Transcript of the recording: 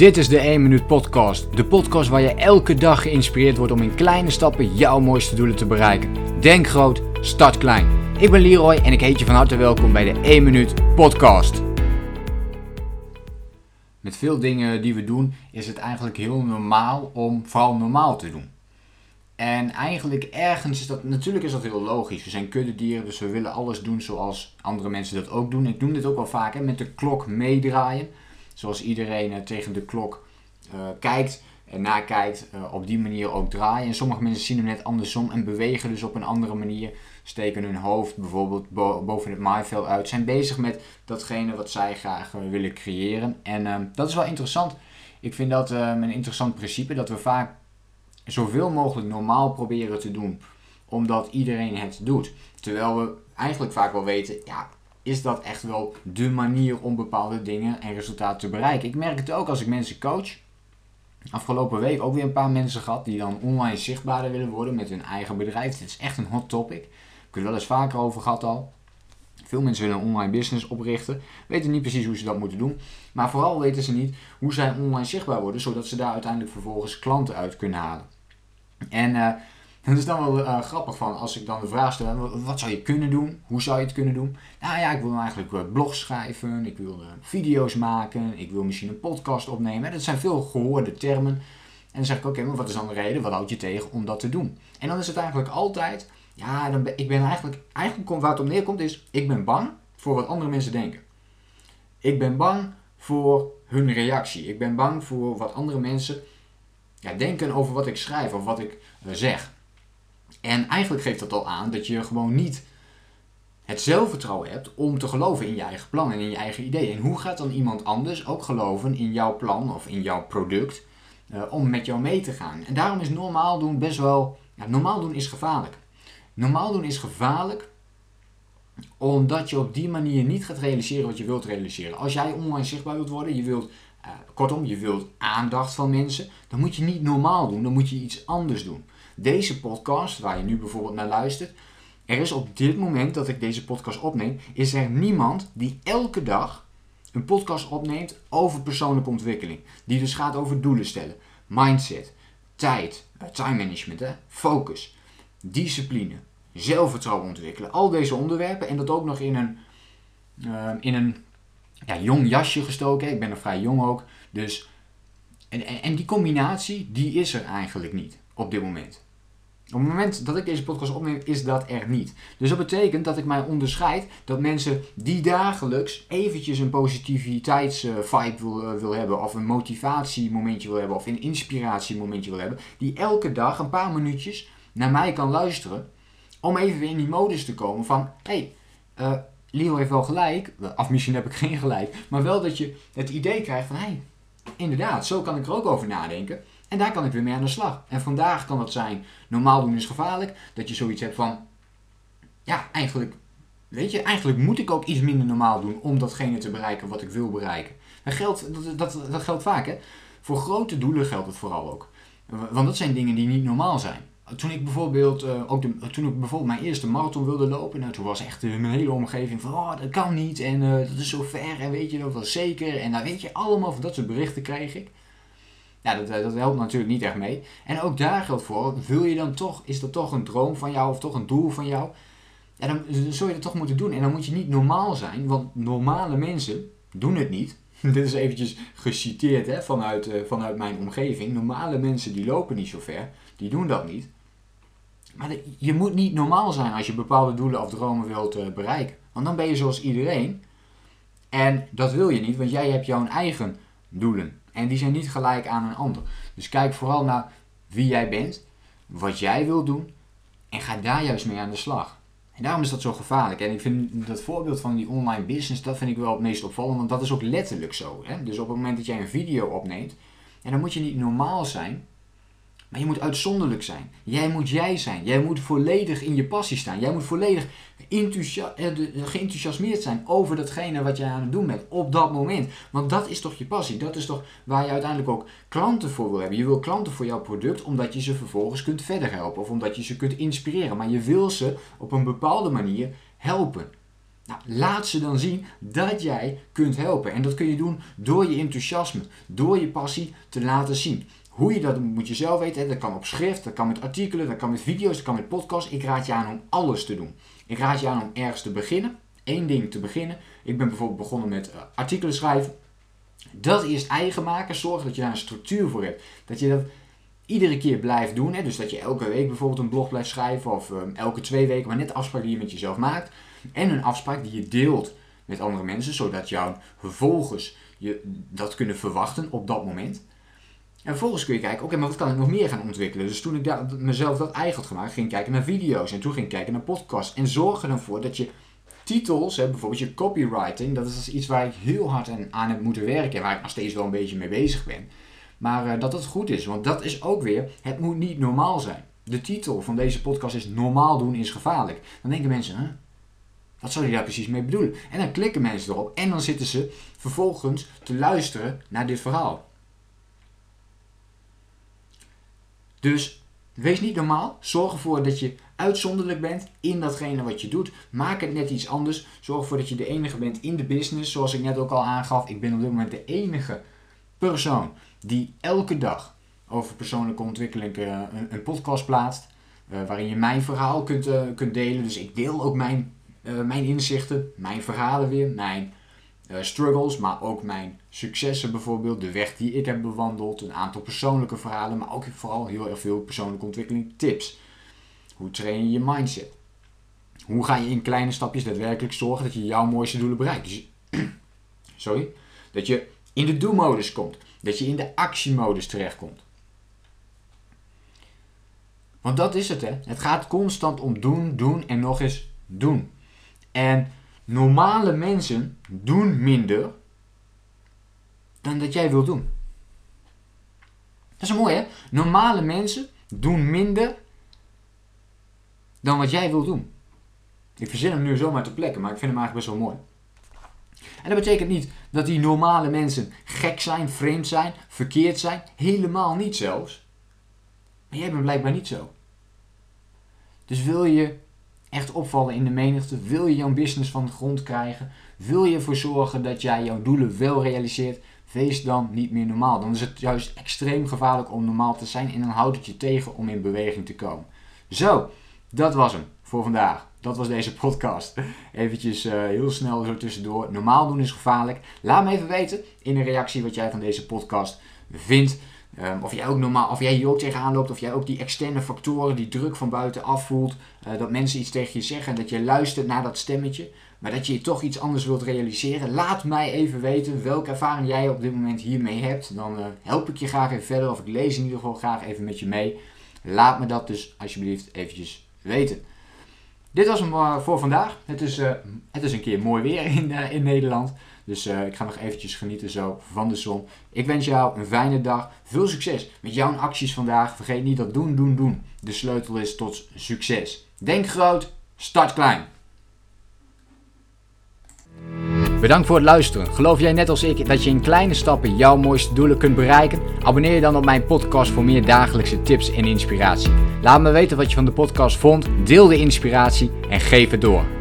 Dit is de 1 Minuut Podcast. De podcast waar je elke dag geïnspireerd wordt om in kleine stappen jouw mooiste doelen te bereiken. Denk groot, start klein. Ik ben Leroy en ik heet je van harte welkom bij de 1 Minuut Podcast. Met veel dingen die we doen is het eigenlijk heel normaal om vooral normaal te doen. En eigenlijk ergens is dat, natuurlijk is dat heel logisch. We zijn kuddedieren, dus we willen alles doen zoals andere mensen dat ook doen. Ik noem dit ook wel vaak, hè, met de klok meedraaien zoals iedereen eh, tegen de klok eh, kijkt en nakijkt, uh, op die manier ook draaien. En sommige mensen zien hem net andersom en bewegen dus op een andere manier. Steken hun hoofd bijvoorbeeld boven het maaiveld uit. Zijn bezig met datgene wat zij graag willen creëren. En ehm, dat is wel interessant. Ik vind dat ehm, een interessant principe dat we vaak zoveel mogelijk normaal proberen te doen. Omdat iedereen het doet. Terwijl we eigenlijk vaak wel weten, ja, is dat echt wel de manier om bepaalde dingen en resultaten te bereiken. Ik merk het ook als ik mensen coach. Afgelopen week ook weer een paar mensen gehad die dan online zichtbaarder willen worden met hun eigen bedrijf. Dit is echt een hot topic. Ik heb het wel eens vaker over gehad al. Veel mensen willen een online business oprichten, weten niet precies hoe ze dat moeten doen. Maar vooral weten ze niet hoe zij online zichtbaar worden, zodat ze daar uiteindelijk vervolgens klanten uit kunnen halen. En uh, dat is dan wel uh, grappig van als ik dan de vraag stel, wat zou je kunnen doen? Hoe zou je het kunnen doen? Nou ja, ik wil eigenlijk uh, blogs schrijven, ik wil uh, video's maken, ik wil misschien een podcast opnemen. Dat zijn veel gehoorde termen. En dan zeg ik, oké, maar wat is dan de reden? Wat houdt je tegen om dat te doen? En dan is het eigenlijk altijd, ja, dan ben, ik ben eigenlijk, eigenlijk waar het op neerkomt is, ik ben bang voor wat andere mensen denken. Ik ben bang voor hun reactie. Ik ben bang voor wat andere mensen ja, denken over wat ik schrijf of wat ik zeg. En eigenlijk geeft dat al aan dat je gewoon niet het zelfvertrouwen hebt om te geloven in je eigen plan en in je eigen idee. En hoe gaat dan iemand anders ook geloven in jouw plan of in jouw product uh, om met jou mee te gaan? En daarom is normaal doen best wel. Ja, normaal doen is gevaarlijk. Normaal doen is gevaarlijk omdat je op die manier niet gaat realiseren wat je wilt realiseren. Als jij online zichtbaar wilt worden, je wilt, uh, kortom, je wilt aandacht van mensen, dan moet je niet normaal doen, dan moet je iets anders doen deze podcast, waar je nu bijvoorbeeld naar luistert, er is op dit moment dat ik deze podcast opneem, is er niemand die elke dag een podcast opneemt over persoonlijke ontwikkeling. Die dus gaat over doelen stellen, mindset, tijd, eh, time management, focus, discipline, zelfvertrouwen ontwikkelen. Al deze onderwerpen en dat ook nog in een, uh, in een ja, jong jasje gestoken. Ik ben nog vrij jong ook. Dus, en, en die combinatie, die is er eigenlijk niet op dit moment. Op het moment dat ik deze podcast opneem, is dat er niet. Dus dat betekent dat ik mij onderscheid dat mensen die dagelijks eventjes een positiviteitsvibe wil, uh, wil hebben, of een motivatiemomentje wil hebben, of een inspiratiemomentje wil hebben, die elke dag een paar minuutjes naar mij kan luisteren, om even weer in die modus te komen van, hé, hey, uh, Leo heeft wel gelijk, of misschien heb ik geen gelijk, maar wel dat je het idee krijgt van, hé, hey, inderdaad, zo kan ik er ook over nadenken. En daar kan ik weer mee aan de slag. En vandaag kan het zijn, normaal doen is gevaarlijk. Dat je zoiets hebt van, ja, eigenlijk, weet je, eigenlijk moet ik ook iets minder normaal doen om datgene te bereiken wat ik wil bereiken. Dat geldt, dat, dat, dat geldt vaak, hè. Voor grote doelen geldt het vooral ook. Want dat zijn dingen die niet normaal zijn. Toen ik bijvoorbeeld, uh, ook toen ik bijvoorbeeld mijn eerste marathon wilde lopen, nou, toen was echt uh, mijn hele omgeving van, oh, dat kan niet en uh, dat is zo ver en weet je, dat was zeker. En daar weet je, allemaal van dat soort berichten kreeg ik. Ja, dat, dat helpt natuurlijk niet echt mee. En ook daar geldt voor, wil je dan toch, is dat toch een droom van jou of toch een doel van jou? Ja, dan, zul je dat toch moeten doen. En dan moet je niet normaal zijn, want normale mensen doen het niet. Dit is eventjes geciteerd hè, vanuit, uh, vanuit mijn omgeving. Normale mensen die lopen niet zo ver, die doen dat niet. Maar je moet niet normaal zijn als je bepaalde doelen of dromen wilt uh, bereiken. Want dan ben je zoals iedereen. En dat wil je niet, want jij hebt jouw eigen doelen. En die zijn niet gelijk aan een ander. Dus kijk vooral naar wie jij bent, wat jij wilt doen en ga daar juist mee aan de slag. En daarom is dat zo gevaarlijk. En ik vind dat voorbeeld van die online business, dat vind ik wel het meest opvallend, want dat is ook letterlijk zo. Hè? Dus op het moment dat jij een video opneemt, en dan moet je niet normaal zijn, maar je moet uitzonderlijk zijn. Jij moet jij zijn. Jij moet volledig in je passie staan. Jij moet volledig eh, geenthousiasmeerd zijn over datgene wat jij aan het doen bent op dat moment. Want dat is toch je passie. Dat is toch waar je uiteindelijk ook klanten voor wil hebben. Je wil klanten voor jouw product omdat je ze vervolgens kunt verder helpen. Of omdat je ze kunt inspireren. Maar je wil ze op een bepaalde manier helpen. Nou, laat ze dan zien dat jij kunt helpen. En dat kun je doen door je enthousiasme, door je passie te laten zien. Hoe je dat moet je zelf weten. Dat kan op schrift, dat kan met artikelen, dat kan met video's, dat kan met podcasts. Ik raad je aan om alles te doen. Ik raad je aan om ergens te beginnen. Eén ding te beginnen. Ik ben bijvoorbeeld begonnen met uh, artikelen schrijven. Dat eerst eigen maken. Zorg dat je daar een structuur voor hebt. Dat je dat iedere keer blijft doen. Hè? Dus dat je elke week bijvoorbeeld een blog blijft schrijven. Of um, elke twee weken. Maar net de die je met jezelf maakt. En een afspraak die je deelt met andere mensen. Zodat jouw vervolgers je dat kunnen verwachten op dat moment. En vervolgens kun je kijken, oké, maar wat kan ik nog meer gaan ontwikkelen? Dus toen ik mezelf dat eigen had gemaakt, ging ik kijken naar video's en toen ging ik kijken naar podcasts. En zorg er dan voor dat je titels, hè, bijvoorbeeld je copywriting, dat is dus iets waar ik heel hard aan, heb moeten werken en waar ik nog steeds wel een beetje mee bezig ben. Maar uh, dat het goed is, want dat is ook weer, het moet niet normaal zijn. De titel van deze podcast is normaal doen is gevaarlijk. Dan denken mensen, huh? Wat zou je daar precies mee bedoelen? En dan klikken mensen erop en dan zitten ze vervolgens te luisteren naar dit verhaal. Dus wees niet normaal. Zorg ervoor dat je uitzonderlijk bent in datgene wat je doet. Maak het net iets anders. Zorg ervoor dat je de enige bent in de business. Zoals ik net ook al aangaf. Ik ben op dit moment de enige persoon die elke dag over persoonlijke ontwikkeling uh, een, podcast plaatst. Uh, waarin je mijn verhaal kunt, uh, kunt delen. Dus ik deel ook mijn, mijn inzichten, mijn verhalen weer, mijn uh, struggles, maar ook mijn successen bijvoorbeeld, de weg die ik heb bewandeld, een aantal persoonlijke verhalen, maar ook vooral heel erg veel persoonlijke ontwikkeling tips. Hoe train je je mindset? Hoe ga je in kleine stapjes daadwerkelijk zorgen dat je jouw mooiste doelen bereikt? Dus, sorry, dat je in de do-modus komt, dat je in de actiemodus terechtkomt. Want dat is het, hè? Het gaat constant om doen, doen en nog eens doen. En normale mensen doen minder dan dat jij wil doen. Dat is mooi hè? Normale mensen doen minder dan wat jij wil doen. Ik verzin hem nu zomaar te plekken, maar ik vind hem eigenlijk best wel mooi. En dat betekent niet dat die normale mensen gek zijn, vreemd zijn, verkeerd zijn. Helemaal niet zelfs. Maar jij bent blijkbaar niet zo. Dus wil je echt opvallen in de menigte? Wil je jouw business van de grond krijgen? Wil je ervoor zorgen dat jij jouw doelen wel realiseert? Wees dan niet meer normaal. Dan is het juist extreem gevaarlijk om normaal te zijn en dan houdt het je tegen om in beweging te komen. Zo, dat was hem voor vandaag. Dat was deze podcast. Eventjes uh, heel snel zo tussendoor. Normaal doen is gevaarlijk. Laat me even weten in een reactie wat jij van deze podcast vindt. Um, of jij ook normaal, of jij hier ook tegenaan loopt, of jij ook die externe factoren, die druk van buiten afvoelt, uh, dat mensen iets tegen je zeggen, dat je luistert naar dat stemmetje, maar dat je toch iets anders wilt realiseren. Laat mij even weten welke ervaring jij op dit moment hiermee hebt. Dan uh, help ik je graag even verder, of ik lees in ieder geval graag even met je mee. Laat me dat dus alsjeblieft eventjes weten. Dit was hem uh, voor vandaag. Het is, het is een keer mooi weer in, in Nederland. Dus uh, ik ga nog eventjes genieten zo van de zon. Ik wens jou een fijne dag. Veel succes met jouw acties vandaag. Vergeet niet dat doen, doen, doen de sleutel is tot succes. Denk groot, start klein. Bedankt voor het luisteren. Geloof jij net als ik dat je in kleine stappen jouw mooiste doelen kunt bereiken? Abonneer je dan op mijn podcast voor meer dagelijkse tips en inspiratie. Laat me weten wat je van de podcast vond, deel de inspiratie en geef het door.